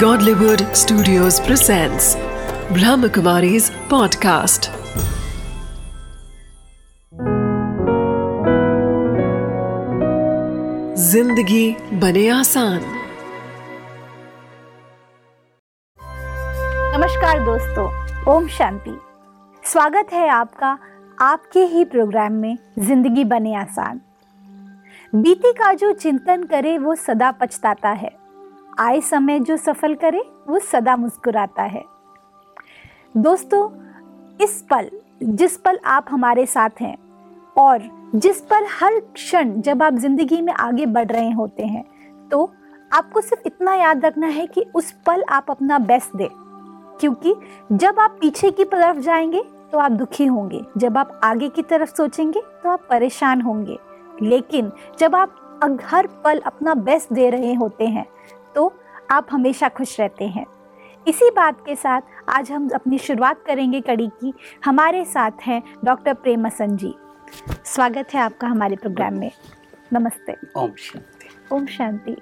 Godlywood Studios presents Brahmakumari's podcast. ज़िंदगी बने आसान। नमस्कार दोस्तों, ओम शांति। स्वागत है आपका आपके ही प्रोग्राम में ज़िंदगी बने आसान। बीती का जो चिंतन करे वो सदा पछताता है। आए समय जो सफल करे, वो सदा मुस्कुराता है। दोस्तों, इस पल, जिस पल आप हमारे साथ हैं और जिस पर हर क्षण जब आप ज़िंदगी में आगे बढ़ रहे होते हैं तो आपको सिर्फ़ इतना याद रखना है कि उस पल आप अपना बेस्ट दें। क्योंकि जब आप पीछे की तरफ़ जाएँगे तो आप दुखी होंगे। जब आप आगे की तरफ़ सोचेंगे तो आप परेशान होंगे। लेकिन जब आप हर पल अपना बेस्ट दे रहे होते हैं आप हमेशा खुश रहते हैं। इसी बात के साथ आज हम अपनी शुरुआत करेंगे कड़ी की। हमारे साथ हैं डॉक्टर प्रेमसन जी स्वागत है आपका हमारे प्रोग्राम में। नमस्ते। ओम शांति। ओम शांति।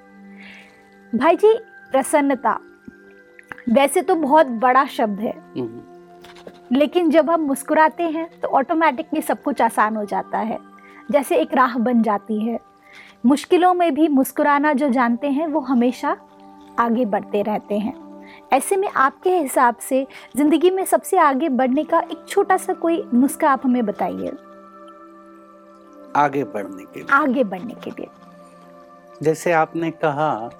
भाई जी प्रसन्नता। वैसे तो बहुत बड़ा शब्द है। हम्म, लेकिन जब हम मुस्कुराते हैं तो ऑटोमेटिकली सब कुछ आसान हो जाता है। जैसे एक राह बन जाती है। मुश्किलों में भी मुस्कुराना जो जानते हैं वो हमेशा आगे बढ़ते रहते हैं। ऐसे में आपके हिसाब से ज़िंदगी में सबसे आगे बढ़ने का एक छोटा सा कोई नुस्खा आप हमें बताइए। आगे बढ़ने के लिए। आगे बढ़ने के लिए। जैसे आपने कहा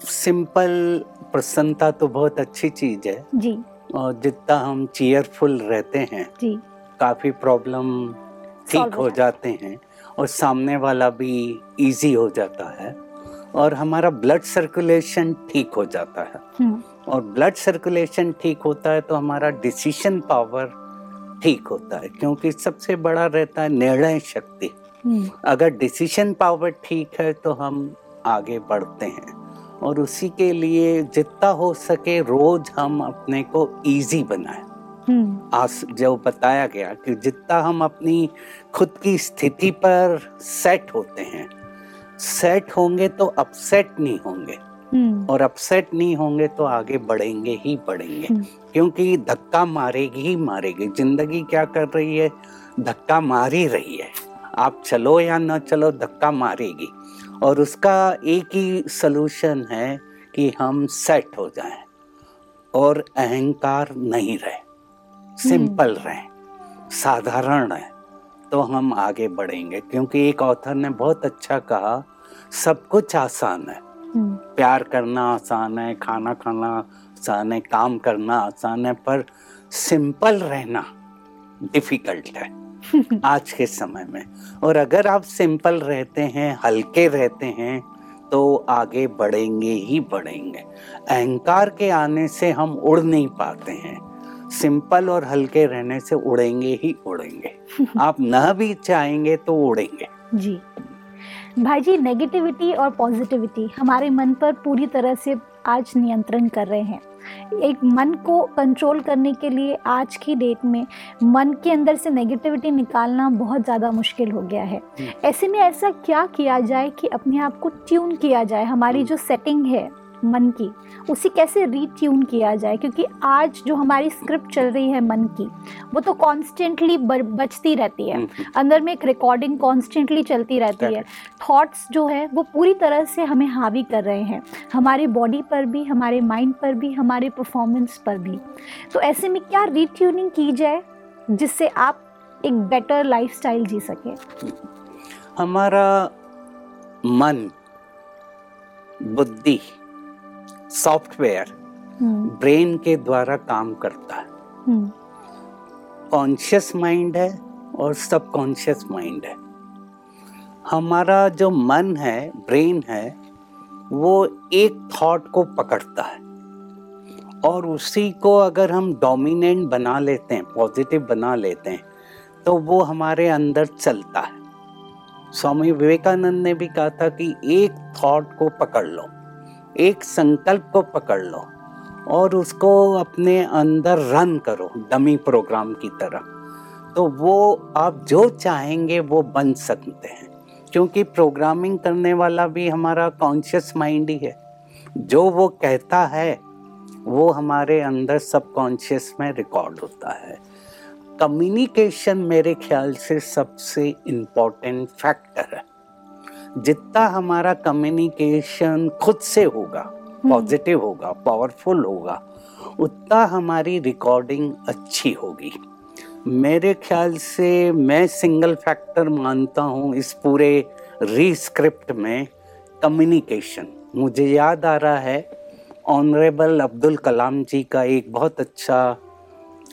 सिंपल प्रसन्नता तो बहुत अच्छी चीज़ है। जी। और जितना हम चीयरफुल रहते हैं जी। काफ़ी प्रॉब्लम ठीक हो जाते हैं। और सामने वाला भी इजी हो जाता है। और हमारा ब्लड सर्कुलेशन ठीक हो जाता है। हम्म। और ब्लड सर्कुलेशन ठीक होता है तो हमारा डिसीशन पावर ठीक होता है क्योंकि सबसे बड़ा रहता है निर्णय शक्ति। हम्म। अगर डिसीशन पावर ठीक है तो हम आगे बढ़ते हैं। और उसी के लिए जितना हो सके रोज हम अपने को इजी बनाएँ। हम्म। आज जो बताया गया कि जितना हम अपनी खुद की स्थिति पर सेट होते हैं सेट होंगे तो अपसेट नहीं होंगे। हम्म। और अपसेट नहीं होंगे तो आगे बढ़ेंगे ही बढ़ेंगे। हम्म। क्योंकि धक्का मारेगी ही मारेगी। ज़िंदगी क्या कर रही है? धक्का मार ही रही है। आप चलो या ना चलो धक्का मारेगी। और उसका एक ही सलूशन है कि हम सेट हो जाएँ और अहंकार नहीं रहे। सिंपल रहें। साधारण रहें तो हम आगे बढ़ेंगे क्योंकि एक ऑथर ने बहुत अच्छा कहा सब कुछ आसान है। हम्म। प्यार करना आसान है खाना खाना आसान है काम करना आसान है पर सिंपल रहना डिफ़िकल्ट है आज के समय में। और अगर आप सिंपल रहते हैं हल्के रहते हैं तो आगे बढ़ेंगे ही बढ़ेंगे। अहंकार के आने से हम उड़ नहीं पाते हैं। सिंपल और हल्के रहने से उड़ेंगे ही उड़ेंगे। आप न भी चाहेंगे तो उड़ेंगे। जी। भाई जी नेगेटिविटी और पॉजिटिविटी हमारे मन पर पूरी तरह से आज नियंत्रण कर रहे हैं। एक मन को कंट्रोल करने के लिए आज की डेट में मन के अंदर से नेगेटिविटी निकालना बहुत ज़्यादा मुश्किल हो गया है। ऐसे में ऐसा क्या किया जाए कि अपने आप को ट्यून किया जाए? हमारी जो। सेटिंग है मन की उसे कैसे रीट्यून किया जाए? क्योंकि आज जो हमारी स्क्रिप्ट चल रही है मन की वो तो कॉन्स्टेंटली बचती रहती है। हम्म, अंदर में एक रिकॉर्डिंग कॉन्स्टेंटली चलती रहती है। थॉट्स जो है वो पूरी तरह से हमें हावी कर रहे हैं। हमारे बॉडी पर भी हमारे माइंड पर भी हमारे परफॉर्मेंस पर भी। तो ऐसे में क्या रीट्यूनिंग की जाए जिससे आप एक बेटर लाइफस्टाइल जी सके? हमारा मन बुद्धि सॉफ्टवेयर हम्म। ब्रेन के द्वारा काम करता है। हम्म। कॉन्शियस माइंड है और सबकॉन्शियस माइंड है। हमारा जो मन है ब्रेन है वो एक थॉट को पकड़ता है। और उसी को अगर हम डोमिनेंट बना लेते हैं पॉजिटिव बना लेते हैं तो वो हमारे अंदर चलता है। स्वामी विवेकानंद ने भी कहा था कि एक थॉट को पकड़ लो। एक संकल्प को पकड़ लो और उसको अपने अंदर रन करो डमी प्रोग्राम की तरह। तो वो आप जो चाहेंगे वो बन सकते हैं। क्योंकि प्रोग्रामिंग करने वाला भी हमारा कॉन्शियस माइंड ही है। जो वो कहता है, वो हमारे अंदर सबकॉन्शियस में रिकॉर्ड होता है। कम्युनिकेशन मेरे ख्याल से सबसे इम्पोर्टेंट फैक्टर है। जितना हमारा कम्युनिकेशन खुद से होगा पॉजिटिव होगा पावरफुल होगा उतना हमारी रिकॉर्डिंग अच्छी होगी। मेरे ख्याल से मैं सिंगल फैक्टर मानता हूँ इस पूरे रीस्क्रिप्ट में कम्युनिकेशन मुझे याद आ रहा है ऑनरेबल अब्दुल कलाम जी का एक बहुत अच्छा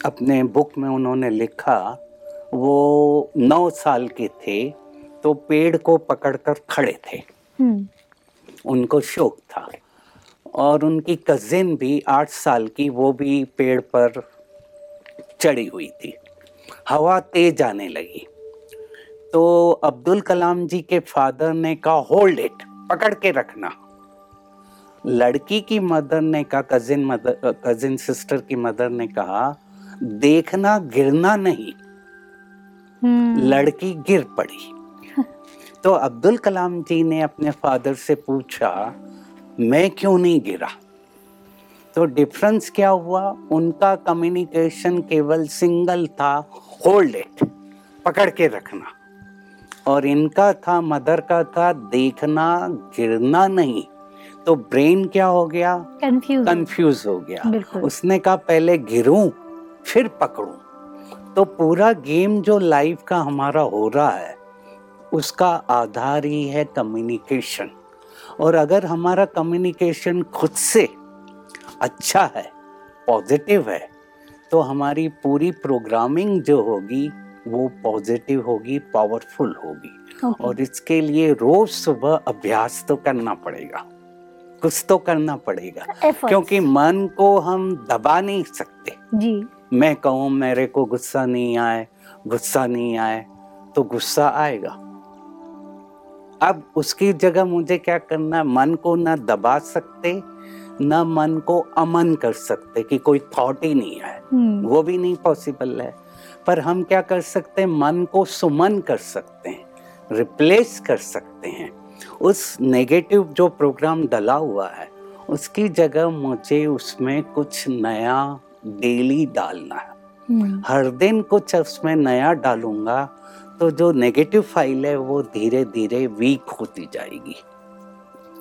अपने बुक में उन्होंने लिखा वो नौ साल के थे। तो पेड़ को पकड़कर खड़े थे। हम्म, उनको शौक था। और उनकी कजिन भी आठ साल की वो भी पेड़ पर चढ़ी हुई थी। हवा तेज आने लगी। तो अब्दुल कलाम जी के फादर ने कहा होल्ड इट पकड़ के रखना। लड़की की मदर ने कहा कजिन मदर कजिन सिस्टर की मदर ने कहा देखना गिरना नहीं। हम्म, लड़की गिर पड़ी। तो अब्दुल कलाम जी ने अपने फादर से पूछा मैं क्यों नहीं गिरा? तो डिफरेंस क्या हुआ? उनका कम्युनिकेशन केवल सिंगल था होल्ड इट पकड़ के रखना। और इनका था मदर का था देखना गिरना नहीं। तो ब्रेन क्या हो गया? कंफ्यूज कंफ्यूज हो गया। उसने कहा पहले गिरूं फिर पकड़ूं। तो पूरा गेम जो लाइफ का हमारा हो रहा है उसका आधार ही है कम्युनिकेशन और अगर हमारा कम्युनिकेशन खुद से अच्छा है पॉजिटिव है तो हमारी पूरी प्रोग्रामिंग जो होगी वो पॉजिटिव होगी पावरफुल होगी. और इसके लिए रोज सुबह अभ्यास तो करना पड़ेगा. कुछ तो करना पड़ेगा. Efforts, क्योंकि मन को हम दबा नहीं सकते. जी. मैं कहूँ मेरे को गुस्सा नहीं आए गुस्सा नहीं आए तो गुस्सा आएगा. अब उसकी जगह मुझे क्या करना है? मन को ना दबा सकते ना मन को अमन कर सकते कि कोई थॉट ही नहीं है। हम्म, वो भी नहीं पॉसिबल है। पर हम क्या कर सकते हैं? मन को सुमन कर सकते हैं रिप्लेस कर सकते हैं। उस नेगेटिव जो प्रोग्राम डला हुआ है उसकी जगह मुझे उसमें कुछ नया डेली डालना है। हम्म, हर दिन कुछ उसमें नया डालूँगा तो जो नेगेटिव फ़ाइल है वो धीरे धीरे वीक होती जाएगी।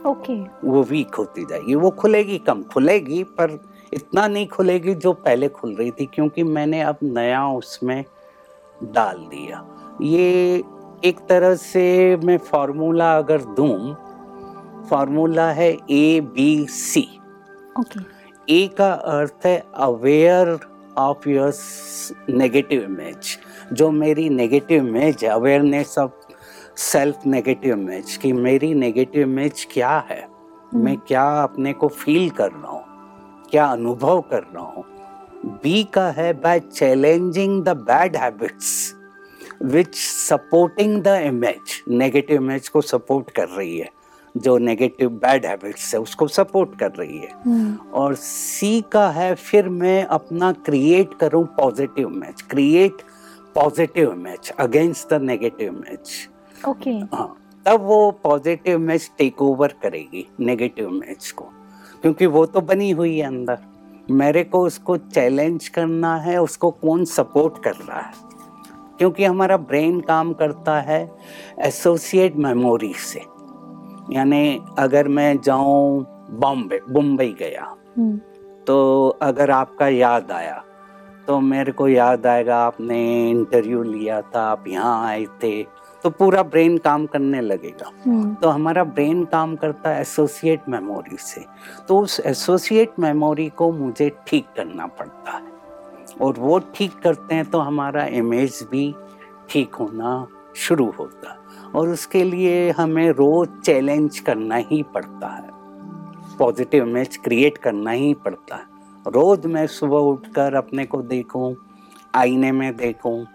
Okay okay. वो वीक होती जाएगी। वो खुलेगी कम खुलेगी पर इतना नहीं खुलेगी जो पहले खुल रही थी क्योंकि मैंने अब नया उसमें डाल दिया। ये एक तरह से मैं फार्मूला अगर दूँ फार्मूला है ए बी सी ओके ए का अर्थ है aware of your negative image जो मेरी नेगेटिव इमेज है awareness of self negative image कि मेरी नेगेटिव इमेज क्या है? मैं क्या अपने को फील कर रहा हूँ? क्या अनुभव कर रहा हूँ? बी का है by challenging the bad habits which supporting the image negative image को सपोर्ट कर रही है। जो नेगेटिव बैड हैबिट्स है उसको सपोर्ट कर रही है। हम्म, और सी का है फिर मैं अपना क्रिएट करूँ positive image create positive image against the negative image okay हाँ तब वो पॉजिटिव इमेज टेक ओवर करेगी नेगेटिव इमेज को। क्योंकि वो तो बनी हुई है अंदर। मेरे को उसको चैलेंज करना है उसको कौन सपोर्ट कर रहा है? क्योंकि हमारा ब्रेन काम करता है एसोसिएट मेमोरी से। यानी अगर मैं जाऊँ बॉम्बे मुंबई गया हम्म, तो अगर आपका याद आया तो मेरे को याद आएगा आपने इंटरव्यू लिया था आप यहाँ आए थे तो पूरा ब्रेन काम करने लगेगा। हम्म, तो हमारा ब्रेन काम करता है एसोसिएट मेमोरी से। तो उस एसोसिएट मेमोरी को मुझे ठीक करना पड़ता है। और वो ठीक करते हैं तो हमारा इमेज भी ठीक होना शुरू होता है। और उसके लिए हमें रोज चैलेंज करना ही पड़ता है। पॉजिटिव इमेज क्रिएट करना ही पड़ता है। रोज मैं सुबह उठकर अपने को देखूँ आईने में देखूँ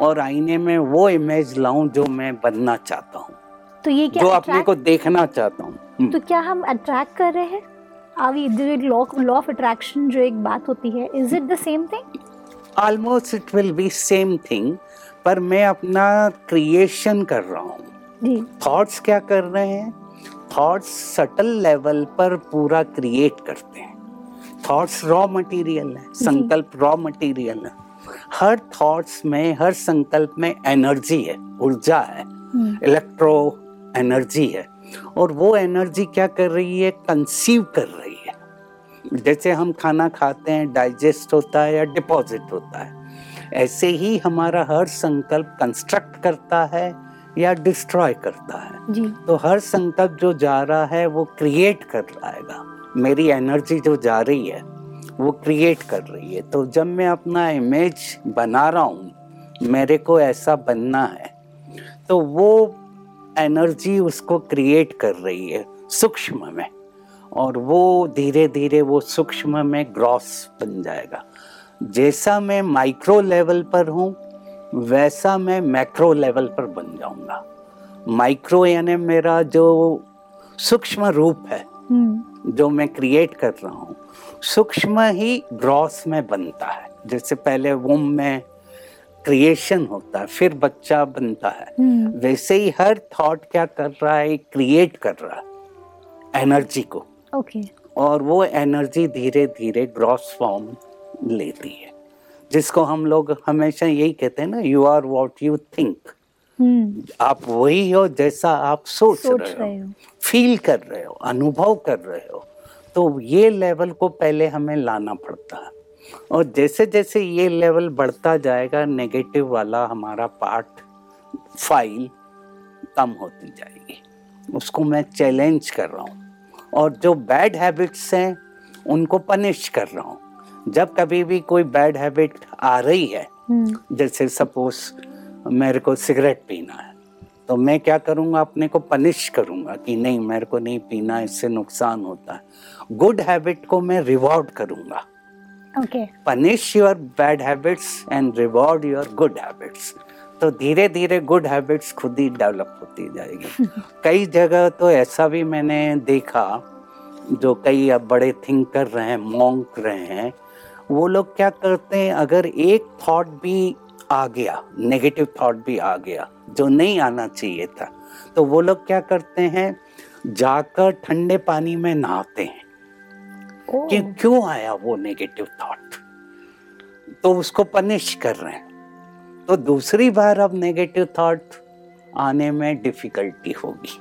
और आईने में वो इमेज लाऊं जो मैं बनना चाहता हूँ तो ये क्या जो अपने को देखना चाहता हूँ। तो क्या हम अट्रैक्ट कर रहे हैं? अभी जो लॉ ऑफ़ अट्रैक्शन जो एक बात होती है is it the same thing almost it will be same thing पर मैं अपना क्रिएशन कर रहा हूँ। थॉट्स क्या कर रहे हैं? थॉट्स सटल लेवल पर पूरा क्रिएट करते हैं। थॉट्स रॉ मटेरियल है संकल्प रॉ मटेरियल है। हर थॉट्स में हर संकल्प में एनर्जी है ऊर्जा है इलेक्ट्रो एनर्जी है। और वो एनर्जी क्या कर रही है? कंसीव कर रही है। जैसे हम खाना खाते हैं डाइजेस्ट होता है या डिपॉजिट होता है। ऐसे ही हमारा हर संकल्प कंस्ट्रक्ट करता है या डिस्ट्रॉय करता है। जी। तो हर संकल्प जो जा रहा है वो क्रिएट कर रहा मेरी एनर्जी जो जा रही है, वो क्रिएट कर रही है। तो जब मैं अपना इमेज बना रहा हूँ, मेरे को ऐसा बनना है तो वो एनर्जी उसको क्रिएट कर रही है सूक्ष्म में। और वो धीरे धीरे वो सूक्ष्म में ग्रॉस बन जाएगा। जैसा मैं माइक्रो लेवल पर हूँ, वैसा मैं मैक्रो लेवल पर बन जाऊँगा। माइक्रो यानी मेरा जो सूक्ष्म रूप है हम्म। जो मैं क्रिएट कर रहा हूँ सूक्ष्म ही ग्रॉस में बनता है। जैसे पहले वोम में क्रिएशन होता है फिर बच्चा बनता है। हम्म। वैसे ही हर थॉट क्या कर रहा है क्रिएट कर रहा है एनर्जी को। ओके और वो एनर्जी धीरे धीरे ग्रॉस फॉर्म लेती है। जिसको हम लोग हमेशा यही कहते हैं ना you are what you think आप वही हो जैसा आप सोच, सोच रहे हो। फील कर रहे हो अनुभव कर रहे हो तो ये लेवल को पहले हमें लाना पड़ता है। और जैसे जैसे ये लेवल बढ़ता जाएगा नेगेटिव वाला हमारा पार्ट फ़ाइल कम होती जाएगी। उसको मैं चैलेंज कर रहा हूँ। और जो बैड हैबिट्स हैं उनको पनिश कर रहा हूँ। जब कभी भी कोई बैड हैबिट आ रही है हम्म। जैसे सपोज़ मेरे को सिगरेट पीना है। तो मैं क्या करूँगा? अपने को पनिश करूँगा कि नहीं मेरे को नहीं पीना इससे नुकसान होता है। गुड हैबिट को मैं रिवॉर्ड करूँगा। Punish your bad habits and reward your good habits तो धीरे धीरे गुड हैबिट्स खुद ही डेवलप होती जाएगी। कई जगह तो ऐसा भी मैंने देखा जो कई अब बड़े थिंकर रहे हैं मॉन्क रहे हैं वो लोग क्या करते हैं अगर एक थॉट भी आ गया नेगेटिव थॉट भी आ गया जो नहीं आना चाहिए था। तो वो लोग क्या करते हैं? जाकर ठंडे पानी में नहाते हैं। कि क्यों आया वो नेगेटिव थॉट तो उसको पनिश कर रहे हैं। तो दूसरी बार अब नेगेटिव थॉट आने में डिफिकल्टी होगी।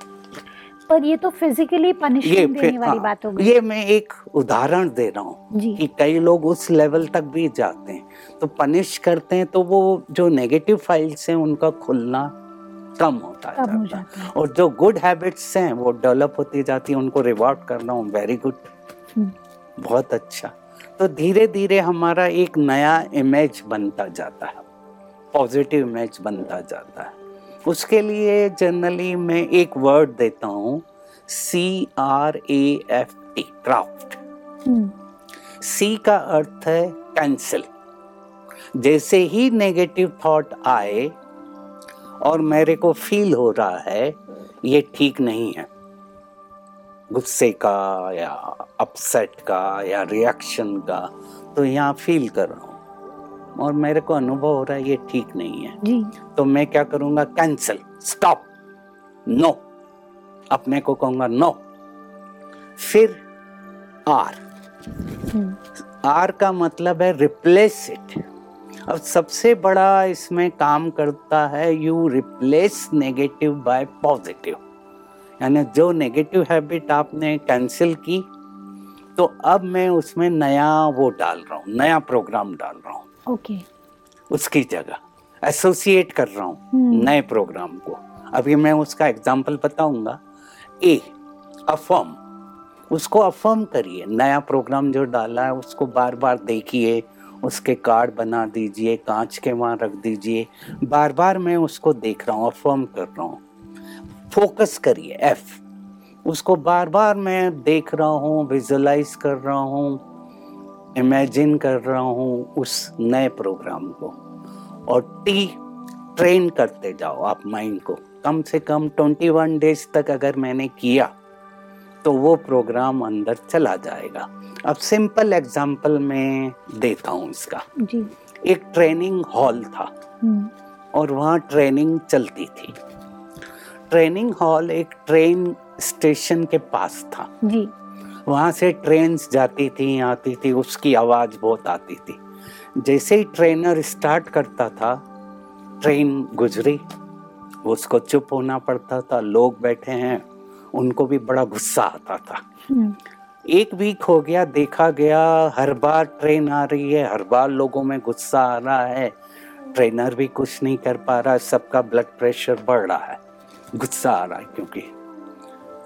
पर ये तो फिजिकली पनिशमेंट देने वाली हाँ, बात हो गई ये मैं एक उदाहरण दे रहा हूँ कि कई लोग उस लेवल तक भी जाते हैं। तो पनिश करते हैं तो वो जो नेगेटिव फाइल्स हैं उनका खुलना कम होता कम हो जाता है। जाता है। और जो गुड हैबिट्स हैं वो डेवलप होती जाती है उनको रिवॉर्ड कर रहा हूँ वेरी गुड बहुत अच्छा। तो धीरे धीरे हमारा एक नया इमेज बनता जाता है। पॉजिटिव इमेज बनता जाता है। उसके लिए जनरली मैं एक वर्ड देता हूँ C R A F T craft C का अर्थ है कैंसिल जैसे ही नेगेटिव थॉट आए और मेरे को फील हो रहा है ये ठीक नहीं है। गुस्से का या अपसेट का या रिएक्शन का तो यहाँ फील कर रहा हूँ। और मेरे को अनुभव हो रहा है ये ठीक नहीं है। जी। तो मैं क्या करूँगा? कैंसिल स्टॉप नो अपने को कहूँगा नो फिर आर हम्म, आर का मतलब है रिप्लेस इट अब सबसे बड़ा इसमें काम करता है you replace negative by positive यानी जो नेगेटिव हैबिट आपने कैंसिल की तो अब मैं उसमें नया वो डाल रहा हूँ नया प्रोग्राम डाल रहा हूँ। ओके। उसकी जगह। एसोसिएट कर रहा हूँ हम्म। नए प्रोग्राम को। अभी मैं उसका एग्ज़ाम्पल बताऊँगा। ए अफर्म उसको अफर्म करिए। नया प्रोग्राम जो डाला है उसको बार बार देखिए। उसके कार्ड बना दीजिए कांच के वहाँ रख दीजिए। बार बार मैं उसको देख रहा हूँ अफर्म कर रहा हूँ। फोकस करिए एफ़ उसको बार बार मैं देख रहा हूँ विजुलाइज कर रहा हूँ। इमेजिन कर रहा हूँ उस नए प्रोग्राम को। और टी ट्रेन करते जाओ आप माइंड को। कम से कम 21 डेज़ तक अगर मैंने किया तो वो प्रोग्राम अंदर चला जाएगा। अब सिंपल एग्जांपल मैं देता हूँ इसका। जी। एक ट्रेनिंग हॉल था। हम्म, और वहाँ ट्रेनिंग चलती थी। ट्रेनिंग हॉल एक ट्रेन स्टेशन के पास था। जी। वहाँ से ट्रेन जाती थी आती थी उसकी आवाज़ बहुत आती थी। जैसे ही ट्रेनर स्टार्ट करता था ट्रेन गुजरी उसको चुप होना पड़ता था लोग बैठे हैं उनको भी बड़ा गुस्सा आता था। हम्म, एक वीक हो गया देखा गया हर बार ट्रेन आ रही है हर बार लोगों में गुस्सा आ रहा है। ट्रेनर भी कुछ नहीं कर पा रहा सबका ब्लड प्रेशर बढ़ रहा है गुस्सा आ रहा है क्योंकि।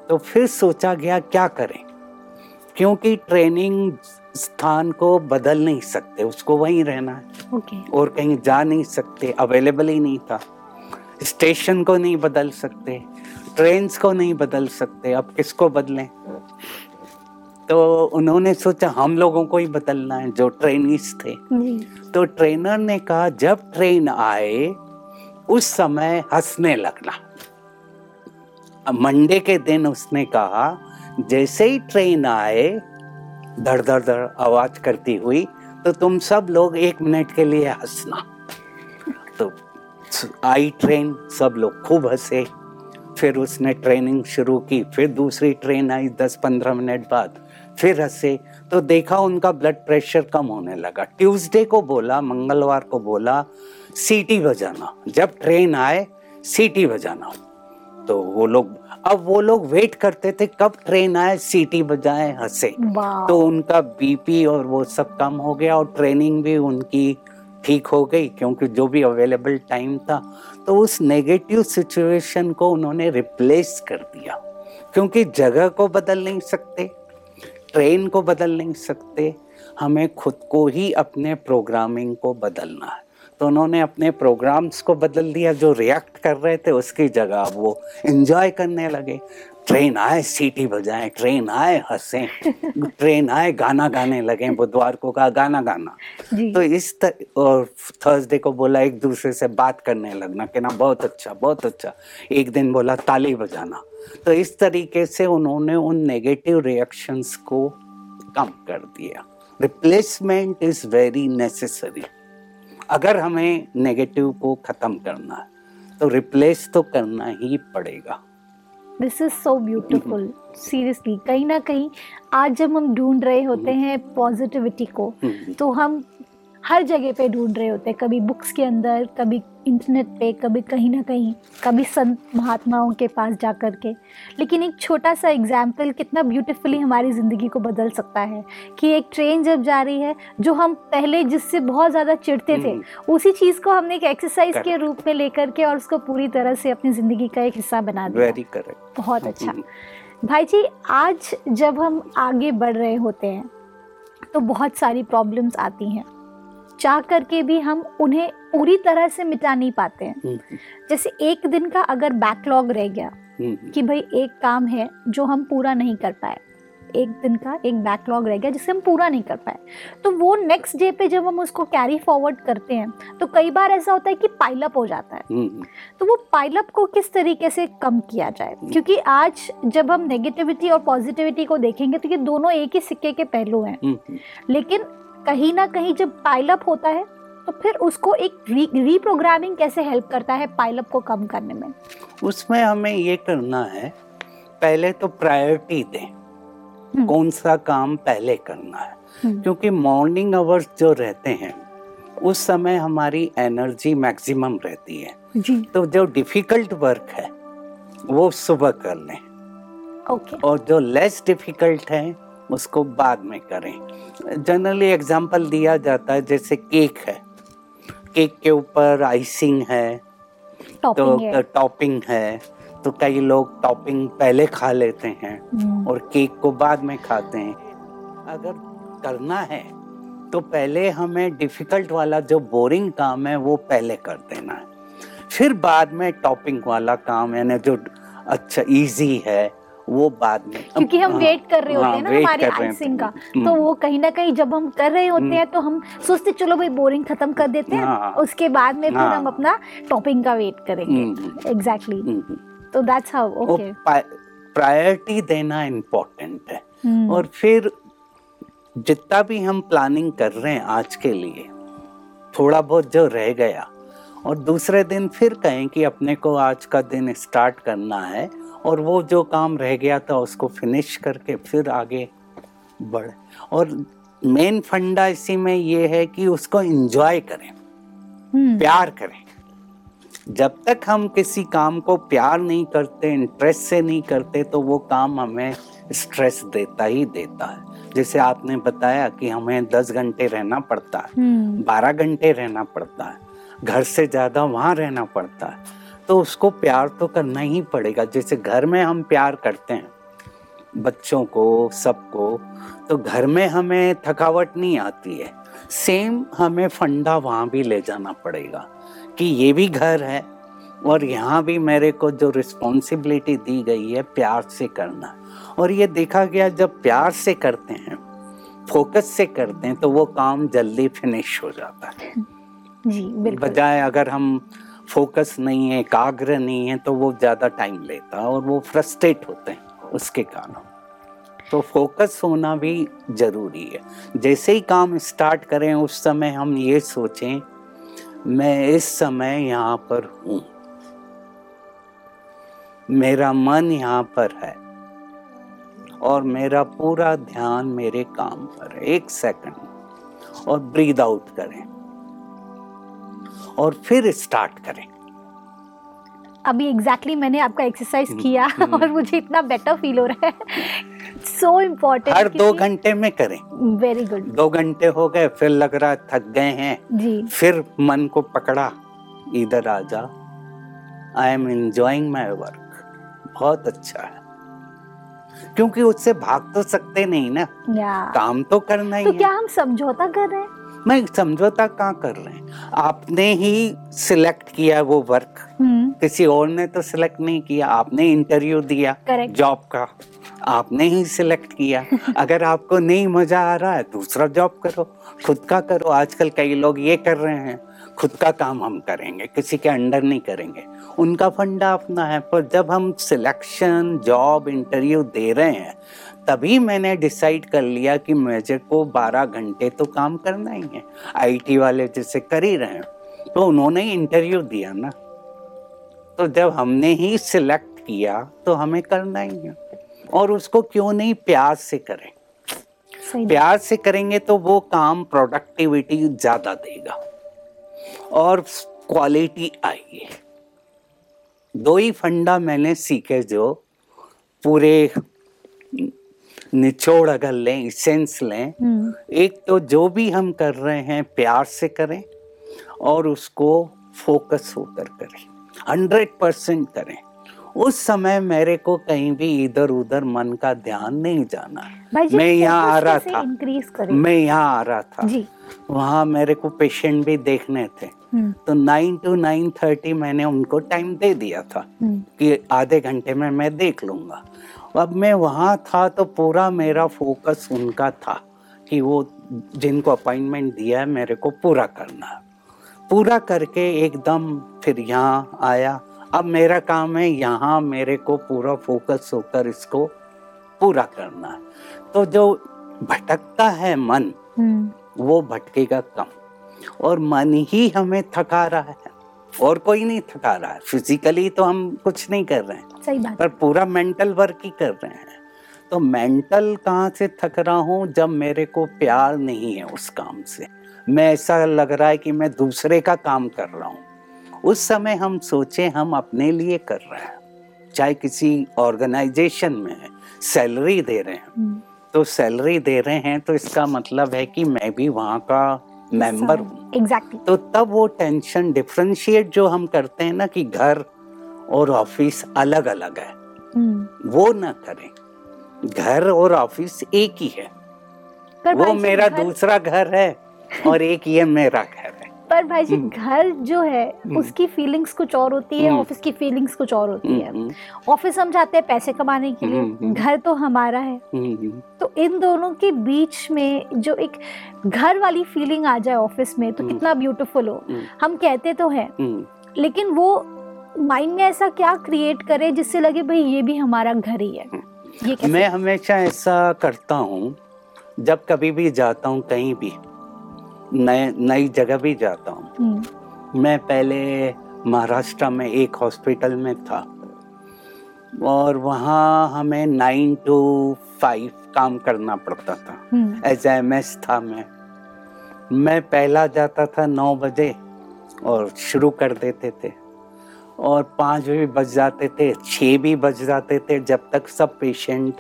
तो फिर सोचा गया क्या करें? क्योंकि ट्रेनिंग स्थान को बदल नहीं सकते उसको वहीं रहना है। ओके। और कहीं जा नहीं सकते अवेलेबल ही नहीं था। स्टेशन को नहीं बदल सकते ट्रेन्स को नहीं बदल सकते अब किसको बदलें? तो उन्होंने सोचा हम लोगों को ही बदलना है जो ट्रेनिस थे। तो ट्रेनर ने कहा जब ट्रेन आए उस समय हंसने लगना। मंडे के दिन उसने कहा जैसे ही ट्रेन आए धड़ धड़ धड़ आवाज़ करती हुई तो तुम सब लोग एक मिनट के लिए हंसना। तो आई ट्रेन सब लोग खूब हंसे। फिर उसने ट्रेनिंग शुरू की, फिर दूसरी ट्रेन आई दस पंद्रह मिनट बाद, फिर हंसे। तो देखा उनका ब्लड प्रेशर कम होने लगा। ट्यूसडे को बोला, मंगलवार को बोला सीटी बजाना। जब ट्रेन आए सीटी बजाना। तो वो लोग अब वो लोग वेट करते थे कब ट्रेन आए सीटी बजाए हंसे। तो उनका बीपी और वो सब कम हो गया और ट्रेनिंग भी उनकी ठीक हो गई क्योंकि जो भी अवेलेबल टाइम था तो उस नेगेटिव सिचुएशन को उन्होंने रिप्लेस कर दिया। क्योंकि जगह को बदल नहीं सकते ट्रेन को बदल नहीं सकते हमें खुद को ही अपने प्रोग्रामिंग को बदलना है। तो उन्होंने अपने प्रोग्राम्स को बदल दिया जो रिएक्ट कर रहे थे उसकी जगह अब वो एंजॉय करने लगे। ट्रेन आए सीटी बजाएँ ट्रेन आए हंसे ट्रेन आए गाना गाने लगे बुधवार को कहा गाना गाना। जी। तो इस तर, और थर्सडे को बोला एक दूसरे से बात करने लगना कि ना बहुत अच्छा बहुत अच्छा। एक दिन बोला ताली बजाना। तो इस तरीके से उन्होंने उन नेगेटिव रिएक्शंस को कम कर दिया। रिप्लेसमेंट इज़ वेरी नेसेसरी अगर हमें नेगेटिव को खत्म करना है तो रिप्लेस तो करना ही पड़ेगा। This is so beautiful seriously कहीं ना कहीं आज जब हम ढूंढ रहे होते हैं पॉजिटिविटी को हम्म, तो हम हर जगह पे ढूंढ रहे होते हैं कभी बुक्स के अंदर कभी इंटरनेट पे कभी कहीं ना कहीं कभी संत महात्माओं के पास जा कर के लेकिन एक छोटा सा एग्ज़ाम्पल कितना ब्यूटीफुली हमारी ज़िंदगी को बदल सकता है कि एक ट्रेन जब जा रही है जो हम पहले जिससे बहुत ज़्यादा चिढ़ते थे हम्म। उसी चीज़ को हमने एक एक्सरसाइज के रूप में लेकर के और उसको पूरी तरह से अपनी ज़िंदगी का एक हिस्सा बना दिया। वेरी करेक्ट बहुत अच्छा। भाई जी आज जब हम आगे बढ़ रहे होते हैं तो बहुत सारी प्रॉब्लम्स आती हैं। चाह करके भी हम उन्हें पूरी तरह से मिटा नहीं पाते हैं। जैसे एक दिन का अगर बैकलॉग रह गया कि भाई एक काम है जो हम पूरा नहीं कर पाए एक दिन का एक बैकलॉग रह गया जिसे हम पूरा नहीं कर पाए तो वो नेक्स्ट डे पे जब हम उसको कैरी फॉरवर्ड करते हैं तो कई बार ऐसा होता है कि पाइलअप हो जाता है। तो वो पाइलअप को किस तरीके से कम किया जाए? क्योंकि आज जब हम नेगेटिविटी और पॉजिटिविटी को देखेंगे तो ये दोनों एक ही सिक्के के पहलू हैं। लेकिन कहीं ना कहीं जब पाइलअप होता है तो फिर उसको एक री रीप्रोग्रामिंग कैसे हेल्प करता है पाइलअप को कम करने में? उसमें हमें ये करना है पहले तो प्रायोरिटी दें। कौन सा काम पहले करना है? हम्म। क्योंकि मॉर्निंग आवर्स जो रहते हैं उस समय हमारी एनर्जी मैक्सिमम रहती है। जी। तो जो डिफ़िकल्ट वर्क है वो सुबह कर लें। ओके और जो लेस डिफ़िकल्ट है उसको बाद में करें। जनरली एग्ज़ाम्पल दिया जाता है जैसे केक है। केक के ऊपर आइसिंग है है तो टॉपिंग है। तो कई लोग टॉपिंग पहले खा लेते हैं हम्म, और केक को बाद में खाते हैं। अगर करना है तो पहले हमें डिफ़िकल्ट वाला जो बोरिंग काम है वो पहले कर देना है। फिर बाद में टॉपिंग वाला काम यानी जो अच्छा इजी है वो बाद में। क्योंकि हम हाँ, वेट कर रहे होते हाँ, हैं ना हमारे आइसिंग का। तो वो कहीं ना कहीं जब हम कर रहे होते हैं तो हम सोचते चलो भाई बोरिंग खत्म कर देते हैं। हाँ। उसके बाद में फिर हाँ। हम अपना टॉपिंग का वेट करेंगे। हम्म, एग्जैक्टली हम्म, तो दैट्स हाउ ओके प्रायोरिटी देना इम्पोर्टेंट है। और फिर जितना भी हम प्लानिंग कर रहे हैं आज के लिए थोड़ा बहुत जो रह गया और दूसरे दिन फिर कहें कि अपने को आज का दिन स्टार्ट करना है और वो जो काम रह गया था उसको फिनिश करके फिर आगे बढ़े। और मेन फंडा इसी में ये है कि उसको इंजॉय करें हम्म, प्यार करें। जब तक हम किसी काम को प्यार नहीं करते इंटरेस्ट से नहीं करते तो वो काम हमें स्ट्रेस देता ही देता है। जैसे आपने बताया कि हमें दस घंटे रहना पड़ता है हम्म, बारह घंटे रहना पड़ता है घर से ज़्यादा वहाँ रहना पड़ता है। तो उसको प्यार तो करना ही पड़ेगा। जैसे घर में हम प्यार करते हैं बच्चों को सबको तो घर में हमें थकावट नहीं आती है। सेम हमें फंडा वहाँ भी ले जाना पड़ेगा कि ये भी घर है और यहाँ भी मेरे को जो रिस्पॉन्सिबिलिटी दी गई है प्यार से करना। और ये देखा गया जब प्यार से करते हैं फोकस से करते हैं तो वो काम जल्दी फिनिश हो जाता है। जी बिल्कुल। बजाय अगर हम फोकस नहीं है, एकाग्र नहीं है तो वो ज़्यादा टाइम लेता है और वो फ्रस्ट्रेट होते हैं उसके कारण तो फोकस होना भी ज़रूरी है। जैसे ही काम स्टार्ट करें, उस समय हम ये सोचें, मैं इस समय यहाँ पर हूँ। मेरा मन यहाँ पर है और मेरा पूरा ध्यान मेरे काम पर है। एक सेकंड और ब्रीद आउट करें। और फिर स्टार्ट करें। अभी एग्जैक्टली exactly मैंने आपका एक्सरसाइज हम्म, किया हम्म। और मुझे इतना बेटर फील हो रहा है। सो इम्पोर्टेंट हर दो घंटे में करें। वेरी गुड दो घंटे हो गए फिर लग रहा थक गए हैं। जी। फिर मन को पकड़ा इधर आ जा। I am enjoying my work बहुत अच्छा है। क्योंकि उससे भाग तो सकते नहीं ना। काम तो करना ही तो है। क्या हम समझौता कर रहे हैं? मैं समझौता कहाँ कर रहे हैं? आपने ही सिलेक्ट किया वो वर्क हम्म। किसी और ने तो सिलेक्ट नहीं किया आपने इंटरव्यू दिया जॉब का। आपने ही सिलेक्ट किया। अगर आपको नहीं मज़ा आ रहा है दूसरा जॉब करो खुद का करो। आजकल कई लोग ये कर रहे हैं खुद का काम हम करेंगे किसी के अंडर नहीं करेंगे। उनका फंडा अपना है पर जब हम सिलेक्शन जॉब इंटरव्यू दे रहे हैं तभी मैंने डिसाइड कर लिया कि मुझे को 12 घंटे तो काम करना ही है। आईटी वाले जैसे कर ही रहे हैं। तो उन्होंने इंटरव्यू दिया ना। तो जब हमने ही सिलेक्ट किया तो हमें करना ही है। और उसको क्यों नहीं प्यार से करें? प्यार से करेंगे तो वो काम प्रोडक्टिविटी ज़्यादा देगा। और क्वालिटी आएगी। दो ही फंडा मैंने सीखे जो पूरे निचोड़ अगर लें इसेंस लें हम्म। एक तो जो भी हम कर रहे हैं प्यार से करें और उसको फोकस होकर करें हंड्रेड परसेंट करें। उस समय मेरे को कहीं भी इधर उधर मन का ध्यान नहीं जाना। मैं यहाँ आ रहा था। मैं यहाँ आ रहा था। वहाँ मेरे को पेशेंट भी देखने थे। हम्म। तो नाइन टू नाइन थर्टी मैंने उनको टाइम दे दिया था हम्म। कि आधे घंटे में मैं देख लूँगा। अब मैं वहाँ था तो पूरा मेरा फोकस उनका था कि वो जिनको अपॉइंटमेंट दिया है मेरे को पूरा करना पूरा करके एकदम फिर यहाँ आया। अब मेरा काम है यहाँ मेरे को पूरा फोकस होकर इसको पूरा करना है। तो जो भटकता है मन हम्म। वो भटकेगा कम। और मन ही हमें थका रहा है। और कोई नहीं थका रहा है। फिजिकली तो हम कुछ नहीं कर रहे हैं। सही बात पर पूरा मेंटल वर्क ही कर रहे हैं। तो मेंटल कहाँ से थक रहा हूँ जब मेरे को प्यार नहीं है उस काम से? मैं ऐसा लग रहा है कि मैं दूसरे का काम कर रहा हूँ। उस समय हम सोचे हम अपने लिए कर रहे हैं। चाहे किसी ऑर्गेनाइजेशन में सैलरी दे रहे हैं। हम्म, तो सैलरी दे रहे हैं तो इसका मतलब है कि मैं भी वहाँ का मेंबर हूँ। एग्जैक्टली तो तब वो टेंशन डिफ्रेंशिएट जो हम करते हैं ना कि घर और ऑफ़िस अलग अलग है। Hmm. वो ना करें। घर और ऑफ़िस एक ही है। वो मेरा दूसरा घर है और एक ये मेरा घर पर भाई जी हम्म। घर जो है उसकी फीलिंग्स कुछ और होती है हम्म। ऑफ़िस की फीलिंग्स कुछ और होती है। हम्म, ऑफ़िस हम जाते हैं पैसे कमाने के हम्म, लिए हम्म। घर तो हमारा है। हम्म, हम्म, तो इन दोनों के बीच में जो एक घर वाली फीलिंग आ जाए ऑफ़िस में तो हम्म। कितना ब्यूटीफुल हो। हम्म, हम कहते तो हैं हम्म, लेकिन वो माइंड में ऐसा क्या क्रिएट करे जिससे लगे भाई ये भी हमारा घर ही है। ये मैं हमेशा ऐसा करता हूँ जब कभी भी जाता हूँ कहीं भी। नए नई जगह भी जाता हूँ। हम्म, मैं पहले महाराष्ट्र में एक हॉस्पिटल में था और वहाँ हमें नाइन टू फाइव काम करना पड़ता था। हम्म, एज एम एस था मैं। मैं पहला जाता था नौ बजे और शुरू कर देते थे और पाँच भी बज जाते थे छः भी बज जाते थे जब तक सब पेशेंट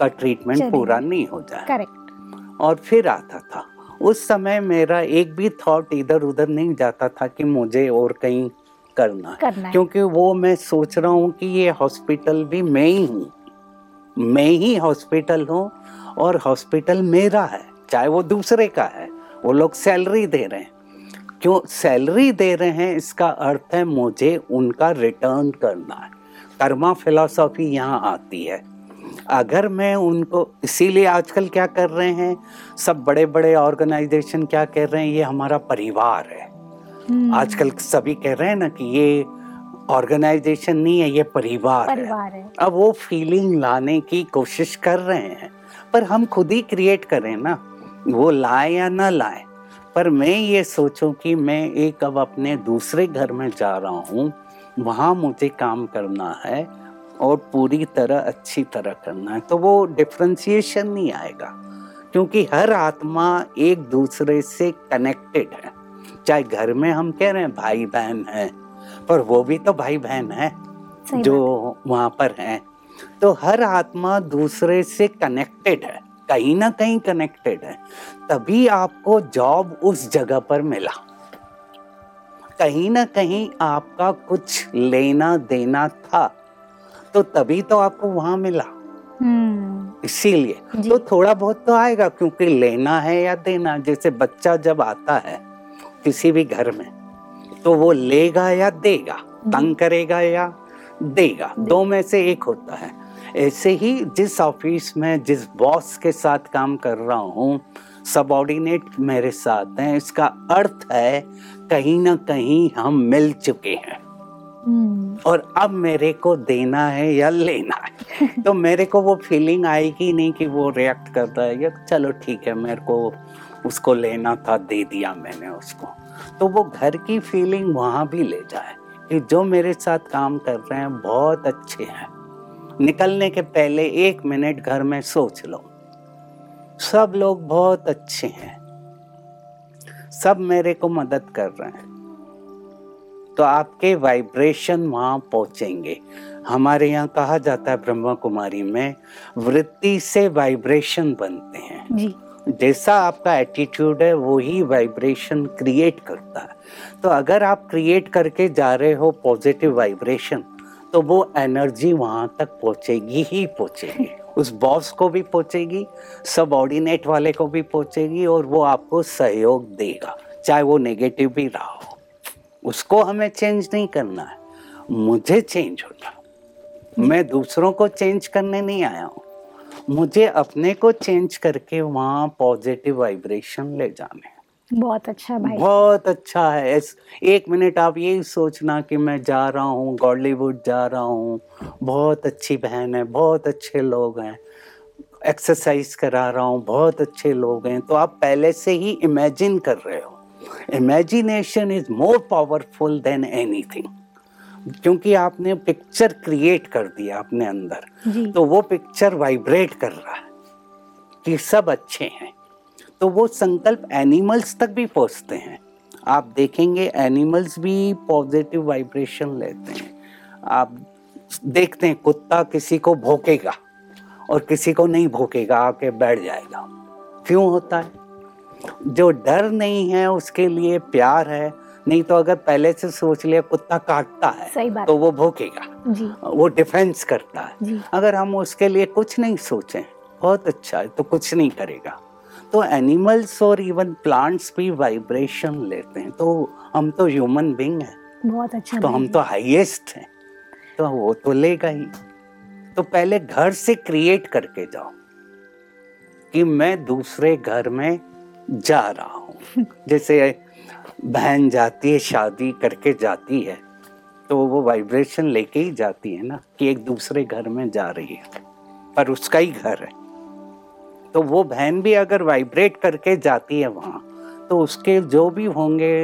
का ट्रीटमेंट पूरा नहीं हो जाए। करेक्ट। और फिर आता था। उस समय मेरा एक भी थॉट इधर उधर नहीं जाता था कि मुझे और कहीं करना है। करना है। क्योंकि वो मैं सोच रहा हूँ कि ये हॉस्पिटल भी मैं ही हूँ। मैं ही हॉस्पिटल हूँ और हॉस्पिटल मेरा है चाहे वो दूसरे का है। वो लोग सैलरी दे रहे हैं। क्यों सैलरी दे रहे हैं इसका अर्थ है मुझे उनका रिटर्न करना है। कर्मा फिलॉसफी यहाँ आती है। अगर मैं उनको इसीलिए आजकल क्या कर रहे हैं? सब बड़े बड़े ऑर्गेनाइजेशन क्या कह रहे हैं? ये हमारा परिवार है। हम्म, आजकल सभी कह रहे हैं ना कि ये ऑर्गेनाइजेशन नहीं है ये परिवार है। परिवार है। अब वो फीलिंग लाने की कोशिश कर रहे हैं। पर हम खुद ही क्रिएट करें ना वो लाए या ना लाए। पर मैं ये सोचूं कि मैं एक अब अपने दूसरे घर में जा रहा हूँ वहाँ मुझे काम करना है। और पूरी तरह अच्छी तरह करना है। तो वो डिफ्रेंसिएशन नहीं आएगा क्योंकि हर आत्मा एक दूसरे से कनेक्टेड है। चाहे घर में हम कह रहे हैं भाई बहन है पर वो भी तो भाई बहन है जो वहाँ पर हैं। तो हर आत्मा दूसरे से कनेक्टेड है कहीं ना कहीं कनेक्टेड है। तभी आपको जॉब उस जगह पर मिला। कहीं ना कहीं आपका कुछ लेना देना था। तो तभी तो आपको वहाँ मिला। हम्म, इसीलिए। तो थोड़ा बहुत तो आएगा क्योंकि लेना है या देना जैसे बच्चा जब आता है किसी भी घर में तो वो लेगा या देगा? तंग करेगा या देगा? दो में से एक होता है। ऐसे ही जिस ऑफ़िस में जिस बॉस के साथ काम कर रहा हूँ सबॉर्डिनेट मेरे साथ हैं इसका अर्थ है कहीं ना कहीं हम मिल चुके हैं। और अब मेरे को देना है या लेना है। तो मेरे को वो फीलिंग आएगी नहीं कि वो रिएक्ट कर रहा है या चलो ठीक है मेरे को उसको लेना था दे दिया मैंने उसको। तो वो घर की फीलिंग वहाँ भी ले जाए कि जो मेरे साथ काम कर रहे हैं बहुत अच्छे हैं। निकलने के पहले एक मिनट घर में सोच लो। सब लोग बहुत अच्छे हैं। सब मेरे को मदद कर रहे हैं। तो आपके वाइब्रेशन वहाँ पहुँचेंगे। हमारे यहाँ कहा जाता है ब्रह्मा कुमारी में वृत्ति से वाइब्रेशन बनते हैं। जी। जैसा आपका एटीट्यूड है वो ही वाइब्रेशन क्रिएट करता है। तो अगर आप क्रिएट करके जा रहे हो पॉजिटिव वाइब्रेशन तो वो एनर्जी वहाँ तक पहुँचेगी ही पहुँचेगी। उस बॉस को भी पहुँचेगी सब ऑर्डिनेट वाले को भी पहुँचेगी और वो आपको सहयोग देगा चाहे वो नेगेटिव भी रहा हो। उसको हमें चेंज नहीं करना है। मुझे चेंज होना। मैं दूसरों को चेंज करने नहीं आया हूँ। मुझे अपने को चेंज करके वहाँ पॉजिटिव वाइब्रेशन ले जाने बहुत अच्छा भाई। बहुत अच्छा है। एक मिनट आप यही सोचना कि मैं जा रहा हूँ गॉलीवुड जा रहा हूँ। बहुत अच्छी बहन है बहुत अच्छे लोग हैं। एक्सरसाइज करा रहा हूँ बहुत अच्छे लोग हैं। तो आप पहले से ही इमेजिन कर रहे हो। Imagination is more powerful than anything क्योंकि आपने पिक्चर क्रिएट कर दिया अपने अंदर तो वो पिक्चर वाइब्रेट कर रहा है कि सब अच्छे हैं। तो वो संकल्प एनिमल्स तक भी पहुँचते हैं। आप देखेंगे एनिमल्स भी पॉजिटिव वाइब्रेशन लेते हैं। आप देखते हैं कुत्ता किसी को भोंकेगा और किसी को नहीं भोंकेगा आके बैठ जाएगा। क्यों होता है? जो डर नहीं है उसके लिए प्यार है। नहीं तो अगर पहले से सोच लिया कुत्ता काटता है सही बात। तो वो भोंकेगा। जी। वो डिफेंस करता है। जी। अगर हम उसके लिए कुछ नहीं सोचें बहुत अच्छा है तो कुछ नहीं करेगा। तो एनिमल्स और इवन प्लांट्स भी वाइब्रेशन लेते हैं। तो हम तो ह्यूमन बींग हैं। बहुत अच्छा तो हम तो हाईएस्ट हैं। तो वो तो लेगा ही। तो पहले घर से क्रिएट करके जाओ कि मैं दूसरे घर में जा रहा हूँ। जैसे बहन जाती है शादी करके जाती है तो वो वाइब्रेशन लेके ही जाती है ना कि एक दूसरे घर में जा रही है। पर उसका ही घर है। तो वो बहन भी अगर वाइब्रेट करके जाती है वहाँ तो उसके जो भी होंगे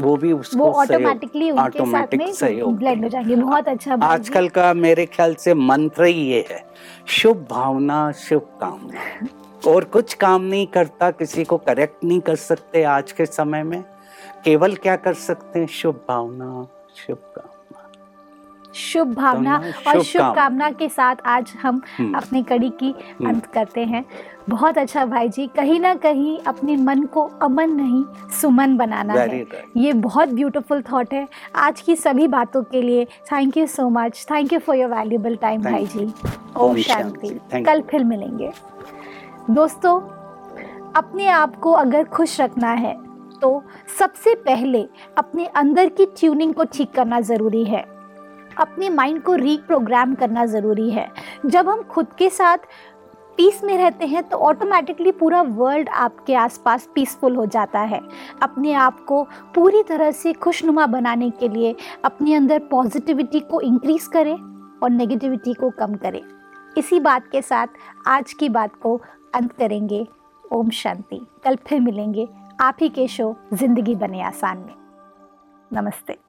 वो भी उसको वो ऑटोमेटिकली उनके साथ सहयोग ब्लेंड हो जाएँगे। बहुत अच्छा आजकल का मेरे ख्याल से मंत्र ही ये है शुभ भावना शुभ कामना। और कुछ काम नहीं करता किसी को करेक्ट नहीं कर सकते आज के समय में। केवल क्या कर सकते हैं? शुभ भावना शुभ कामना शुभ भावना दोनों और शुभ कामना के साथ आज हम हम्म। अपनी कड़ी की अंत करते हैं। बहुत अच्छा भाई जी कहीं ना कहीं अपने मन को अमन नहीं सुमन बनाना है। ये बहुत ब्यूटीफुल थॉट है। आज की सभी बातों के लिए thank you so much thank you for your valuable time भाई जी। ओम। शांति। कल फिर मिलेंगे। दोस्तों, अपने आप को अगर खुश रखना है तो सबसे पहले अपने अंदर की ट्यूनिंग को ठीक करना ज़रूरी है। अपने माइंड को रीप्रोग्राम करना ज़रूरी है। जब हम खुद के साथ पीस में रहते हैं तो ऑटोमेटिकली पूरा वर्ल्ड आपके आसपास पीसफुल हो जाता है। अपने आप को पूरी तरह से खुशनुमा बनाने के लिए अपने अंदर पॉजिटिविटी को इंक्रीज करें और नेगेटिविटी को कम करें। इसी बात के साथ आज की बात को अंत करेंगे। ओम शांति। कल फिर मिलेंगे। आप ही के शो ज़िंदगी बने आसान में। नमस्ते।